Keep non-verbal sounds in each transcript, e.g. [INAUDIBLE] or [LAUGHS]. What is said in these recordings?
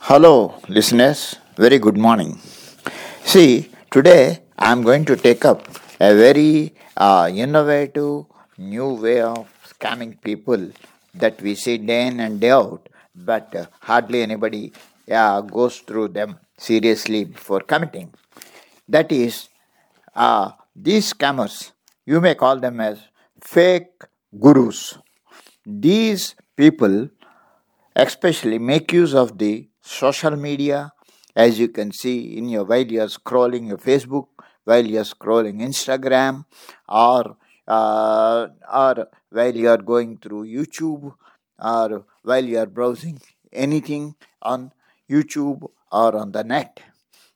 Hello, listeners. Very good morning. See, today I am going to take up a very uh, innovative new way of scamming people that we see day in and day out, but uh, hardly anybody uh, goes through them seriously before committing. That is, uh, these scammers, you may call them as fake gurus. These people especially make use of the social media as you can see in your while you're scrolling your facebook while you're scrolling instagram or uh, or while you're going through youtube or while you're browsing anything on youtube or on the net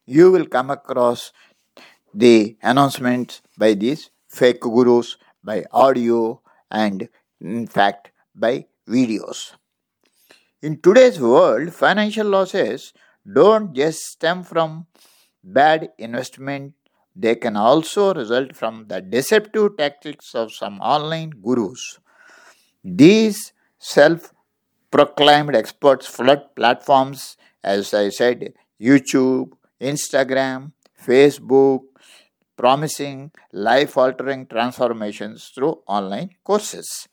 you will come across the announcements by these fake gurus by audio and in fact by videos in today's world, financial losses don't just stem from bad investment, they can also result from the deceptive tactics of some online gurus. These self proclaimed experts flood platforms, as I said, YouTube, Instagram, Facebook, promising life altering transformations through online courses.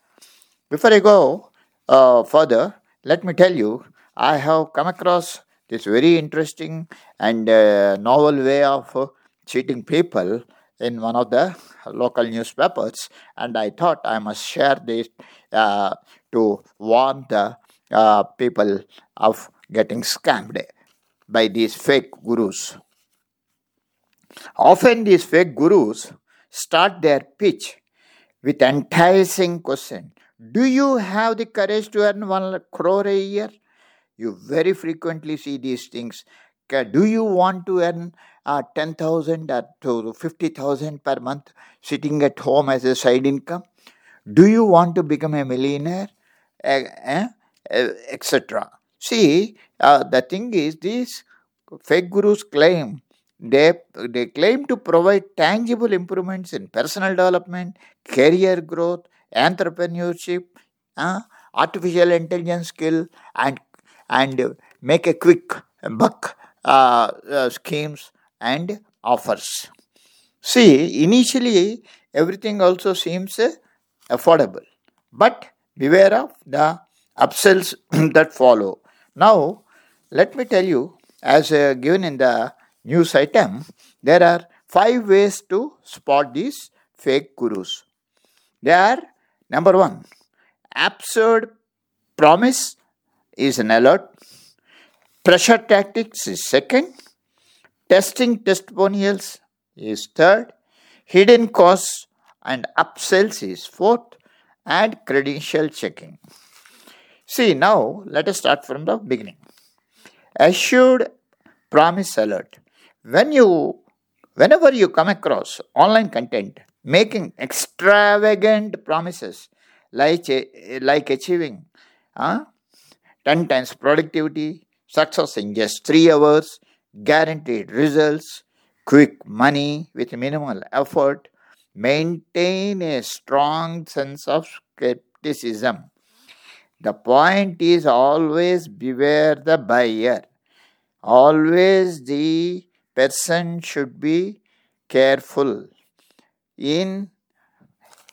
Before I go uh, further, let me tell you, I have come across this very interesting and uh, novel way of uh, cheating people in one of the local newspapers, and I thought I must share this uh, to warn the uh, people of getting scammed by these fake gurus. Often, these fake gurus start their pitch with enticing question do you have the courage to earn one crore a year? You very frequently see these things. Do you want to earn uh, 10,000 or 50,000 per month sitting at home as a side income? Do you want to become a millionaire? Eh, eh, Etc. See, uh, the thing is, these fake gurus claim they, they claim to provide tangible improvements in personal development, career growth, entrepreneurship, uh, artificial intelligence skill, and and make a quick buck uh, uh, schemes and offers. See, initially everything also seems affordable, but beware of the upsells [CLEARS THROAT] that follow. Now, let me tell you, as uh, given in the news item, there are five ways to spot these fake gurus. They are Number one, absurd promise is an alert. Pressure tactics is second. Testing testimonials is third. Hidden costs and upsells is fourth. And credential checking. See, now let us start from the beginning. Assured promise alert. When you, whenever you come across online content making extravagant promises like, like achieving uh, 10 times productivity, success in just 3 hours, guaranteed results, quick money with minimal effort, maintain a strong sense of skepticism. The point is always beware the buyer. Always the person should be careful in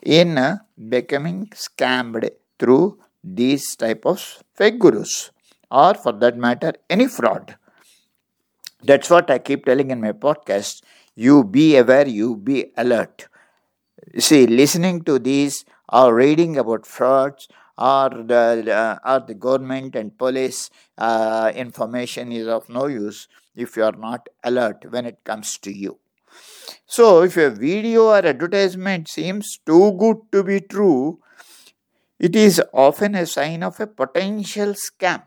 in becoming scammed through these type of fake gurus or for that matter any fraud. That's what i keep telling in my podcast. You be aware you be alert. See listening to these or reading about frauds or the uh, or the government and police uh, information is of no use if you are not alert when it comes to you so, if a video or advertisement seems too good to be true, it is often a sign of a potential scam.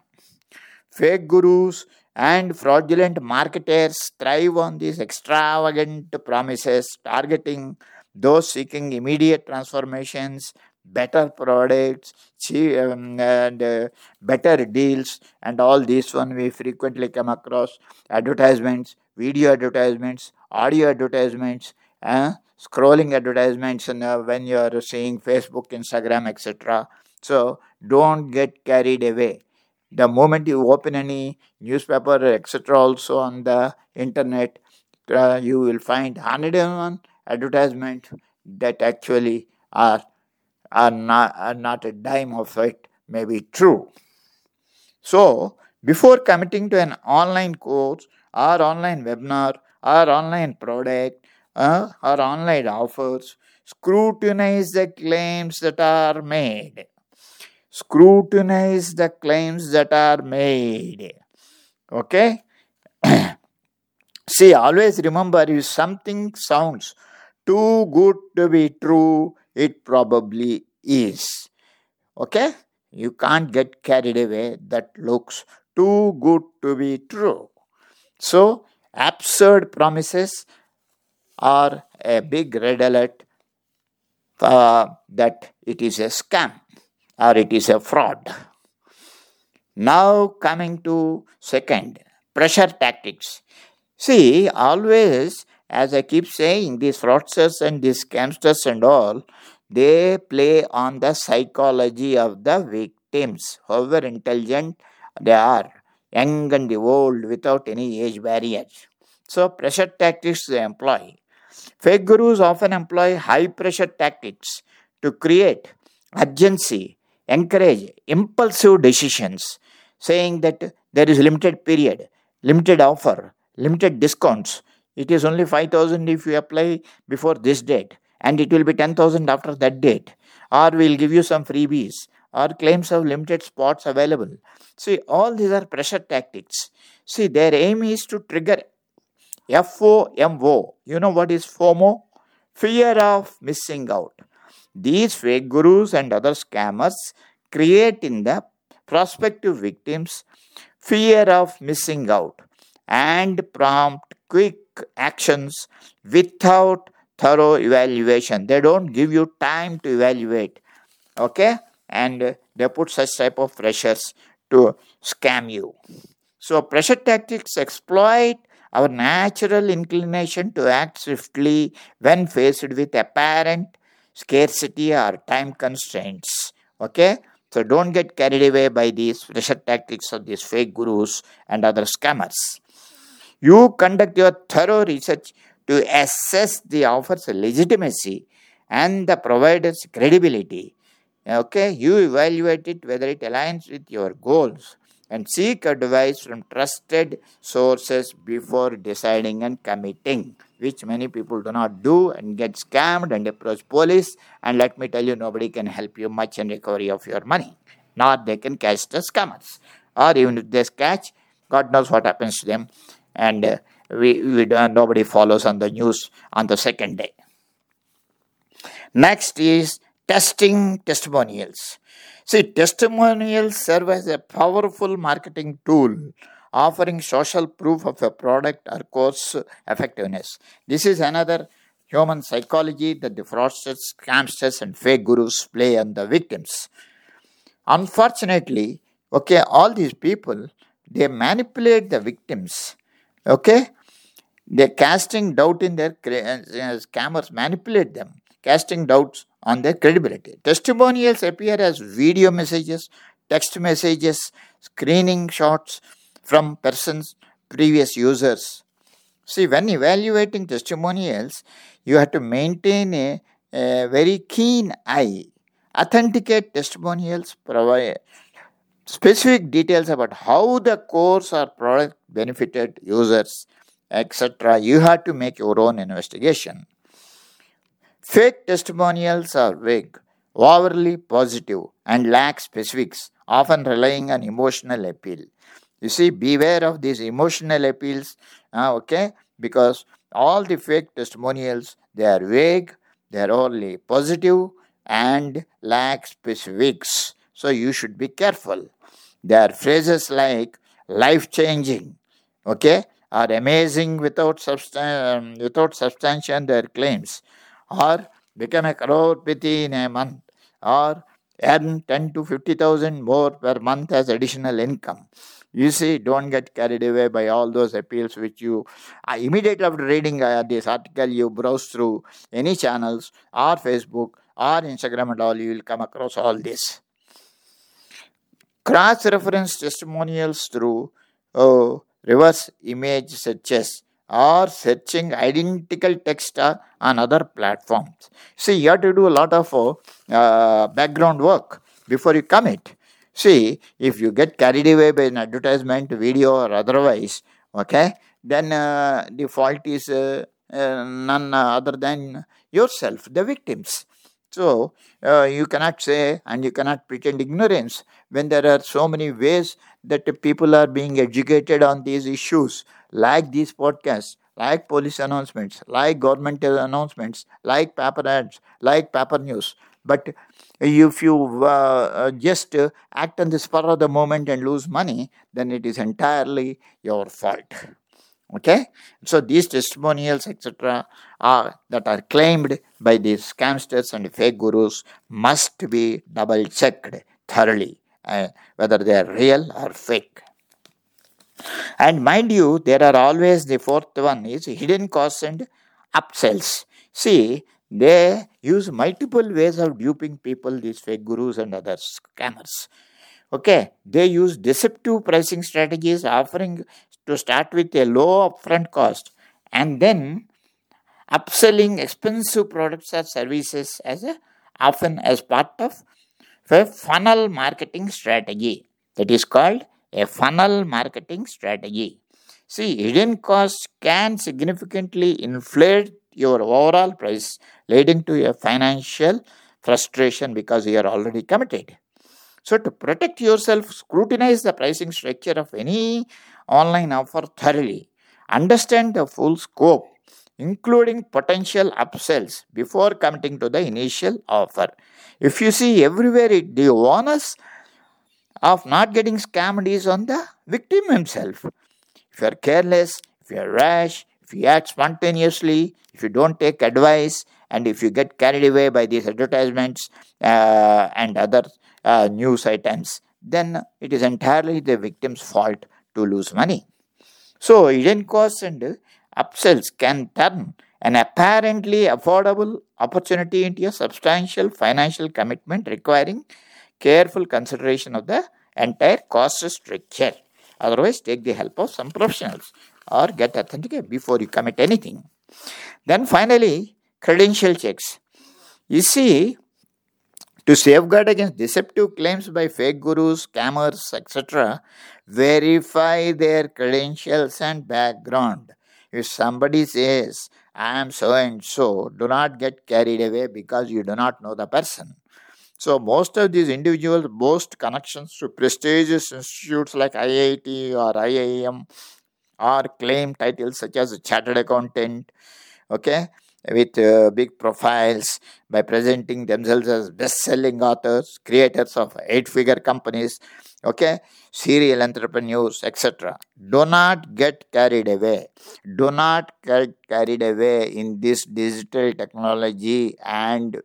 Fake gurus and fraudulent marketers thrive on these extravagant promises, targeting those seeking immediate transformations, better products, um, and uh, better deals, and all this one we frequently come across advertisements, video advertisements, audio advertisements, uh, scrolling advertisements, and uh, when you are seeing Facebook, Instagram, etc. So don't get carried away. the moment you open any newspaper, etc., also on the internet, uh, you will find 101 advertisement that actually are, are, not, are not a dime of it may be true. So, before committing to an online course or online webinar or online product uh, or online offers, scrutinize the claims that are made. Scrutinize the claims that are made. Okay? [CLEARS THROAT] See, always remember if something sounds too good to be true, it probably is. Okay? You can't get carried away. That looks too good to be true. So, absurd promises are a big red alert uh, that it is a scam or it is a fraud. Now, coming to second, pressure tactics. See, always, as I keep saying, these fraudsters and these scamsters and all, they play on the psychology of the victims, however intelligent they are, young and old, without any age barriers. So, pressure tactics they employ. Fake gurus often employ high pressure tactics to create urgency, encourage impulsive decisions, saying that there is limited period, limited offer, limited discounts. It is only 5000 if you apply before this date, and it will be 10000 after that date. Or we'll give you some freebies, or claims of limited spots available. See, all these are pressure tactics. See, their aim is to trigger FOMO. You know what is FOMO? Fear of missing out. These fake gurus and other scammers create in the prospective victims fear of missing out and prompt quick actions without thorough evaluation. They don't give you time to evaluate. Okay? And they put such type of pressures to scam you. So pressure tactics exploit our natural inclination to act swiftly when faced with apparent scarcity or time constraints. Okay? So don't get carried away by these pressure tactics of these fake gurus and other scammers. You conduct your thorough research to assess the offer's legitimacy and the provider's credibility. Okay, you evaluate it whether it aligns with your goals and seek advice from trusted sources before deciding and committing, which many people do not do and get scammed and approach police. And let me tell you, nobody can help you much in recovery of your money, nor they can catch the scammers. Or even if they catch, God knows what happens to them, and uh, we, we don't, nobody follows on the news on the second day. Next is testing testimonials. See, testimonials serve as a powerful marketing tool offering social proof of a product or course effectiveness. This is another human psychology that the fraudsters, scamsters, and fake gurus play on the victims. Unfortunately, okay, all these people they manipulate the victims. Okay, they're casting doubt in their uh, scammers manipulate them, casting doubts on their credibility. Testimonials appear as video messages, text messages, screening shots from persons, previous users. See, when evaluating testimonials, you have to maintain a, a very keen eye. Authenticate testimonials provide specific details about how the course or product benefited users, etc. You have to make your own investigation. Fake testimonials are vague, overly positive, and lack specifics, often relying on emotional appeal. You see, beware of these emotional appeals, uh, okay? Because all the fake testimonials they are vague, they are only positive, and lack specifics. So you should be careful. There are phrases like life changing, okay, are amazing without, substan- um, without substantiation their claims or become a crorepati in a month or earn 10 to 50,000 more per month as additional income. You see, don't get carried away by all those appeals which you uh, immediately after reading uh, this article, you browse through any channels or Facebook or Instagram and all, you will come across all this. Cross reference testimonials through uh, reverse image searches or searching identical text uh, on other platforms. See, you have to do a lot of uh, background work before you commit. See, if you get carried away by an advertisement, video, or otherwise, okay, then uh, the fault is uh, uh, none other than yourself, the victims. So, uh, you cannot say and you cannot pretend ignorance when there are so many ways that people are being educated on these issues, like these podcasts, like police announcements, like government announcements, like paper ads, like paper news. But if you uh, uh, just act on the spur of the moment and lose money, then it is entirely your fault. Okay, so these testimonials, etc., are that are claimed by these scamsters and fake gurus must be double checked thoroughly, uh, whether they are real or fake. And mind you, there are always the fourth one is hidden costs and upsells. See, they use multiple ways of duping people, these fake gurus and other scammers. Okay, they use deceptive pricing strategies, offering to start with a low upfront cost and then upselling expensive products or services as a, often as part of a funnel marketing strategy. That is called a funnel marketing strategy. See, hidden costs can significantly inflate your overall price, leading to a financial frustration because you are already committed. So, to protect yourself, scrutinize the pricing structure of any online offer thoroughly. Understand the full scope, including potential upsells, before committing to the initial offer. If you see everywhere, it, the onus of not getting scammed is on the victim himself. If you are careless, if you are rash, if you act spontaneously, if you don't take advice, and if you get carried away by these advertisements uh, and other uh, news items, then it is entirely the victim's fault to lose money. So, hidden costs and upsells can turn an apparently affordable opportunity into a substantial financial commitment requiring careful consideration of the entire cost structure. Otherwise, take the help of some professionals or get authenticated before you commit anything. Then finally, credential checks. You see, to safeguard against deceptive claims by fake gurus, scammers, etc., verify their credentials and background. If somebody says, I am so and so, do not get carried away because you do not know the person. So, most of these individuals boast connections to prestigious institutes like IIT or IIM or claim titles such as chartered accountant, okay, with uh, big profiles by presenting themselves as best selling authors, creators of eight figure companies, okay, serial entrepreneurs, etc. Do not get carried away. Do not get carried away in this digital technology and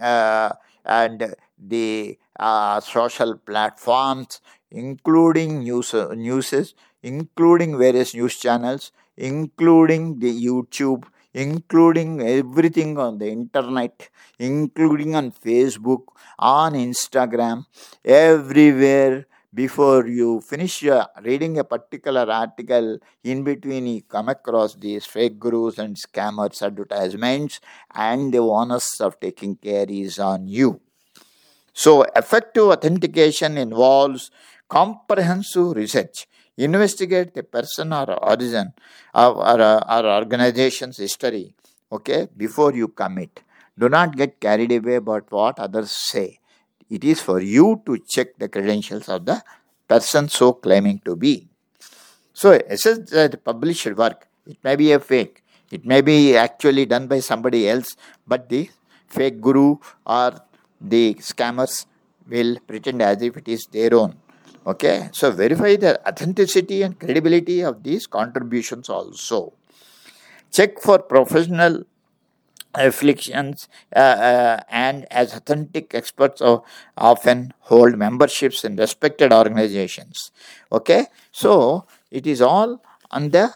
uh, and the uh, social platforms, including news, uh, newses, including various news channels, including the YouTube, including everything on the internet, including on Facebook, on Instagram, everywhere. Before you finish uh, reading a particular article, in between you come across these fake gurus and scammers advertisements, and the onus of taking care is on you. So, effective authentication involves comprehensive research investigate the person or origin or, or, or organization's history okay before you commit. Do not get carried away about what others say. It is for you to check the credentials of the person so claiming to be. So as the published work it may be a fake. It may be actually done by somebody else but the fake guru or the scammers will pretend as if it is their own Okay, so verify the authenticity and credibility of these contributions also. Check for professional afflictions uh, uh, and as authentic experts often hold memberships in respected organizations. Okay, so it is all on the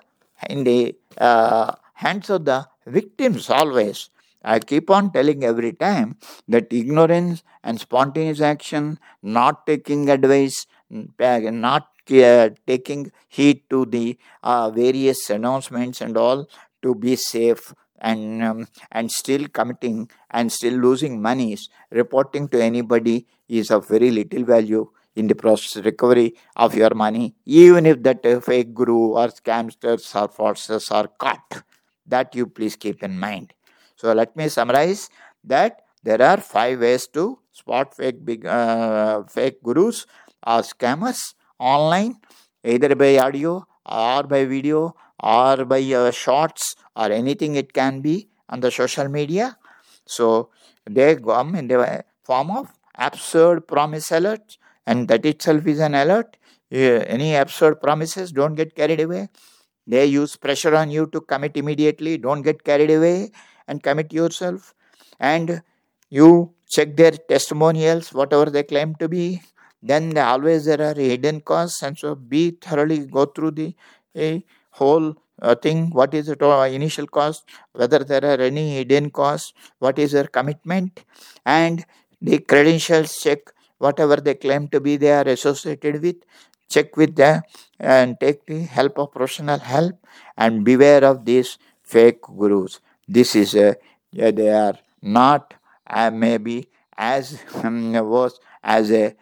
in the uh, hands of the victims always I keep on telling every time that ignorance and spontaneous action, not taking advice, not uh, taking heed to the uh, various announcements and all to be safe and um, and still committing and still losing monies. Reporting to anybody is of very little value in the process recovery of your money even if that uh, fake guru or scamsters or forces are caught. That you please keep in mind. So let me summarize that there are five ways to spot fake big uh, fake gurus or scammers online either by audio or by video or by uh, shorts or anything it can be on the social media. So they come in the form of absurd promise alerts and that itself is an alert. Any absurd promises don't get carried away. They use pressure on you to commit immediately don't get carried away and commit yourself. And you check their testimonials whatever they claim to be then always there are hidden costs and so be thoroughly go through the a whole uh, thing. What is the uh, initial cost? Whether there are any hidden costs? What is their commitment? And the credentials check. Whatever they claim to be they are associated with. Check with them and take the help of professional help and beware of these fake gurus. This is a yeah, they are not uh, maybe as [LAUGHS] um, as a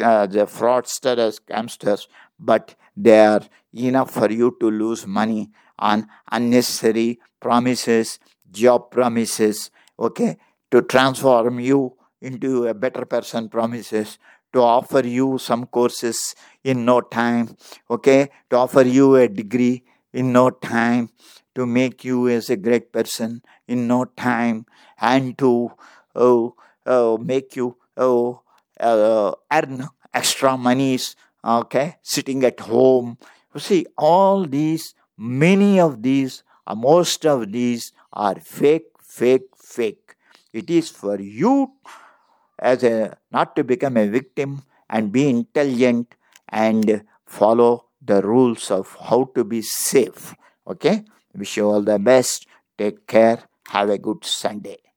uh, the fraudster as scamsters but they are enough for you to lose money on unnecessary promises, job promises, okay, to transform you into a better person promises, to offer you some courses in no time, okay, to offer you a degree in no time, to make you as a great person in no time, and to oh, oh, make you oh, uh, earn extra monies okay sitting at home. You see all these many of these uh, most of these are fake fake fake. It is for you as a not to become a victim and be intelligent and follow the rules of how to be safe okay? Wish you all the best. Take care. Have a good sunday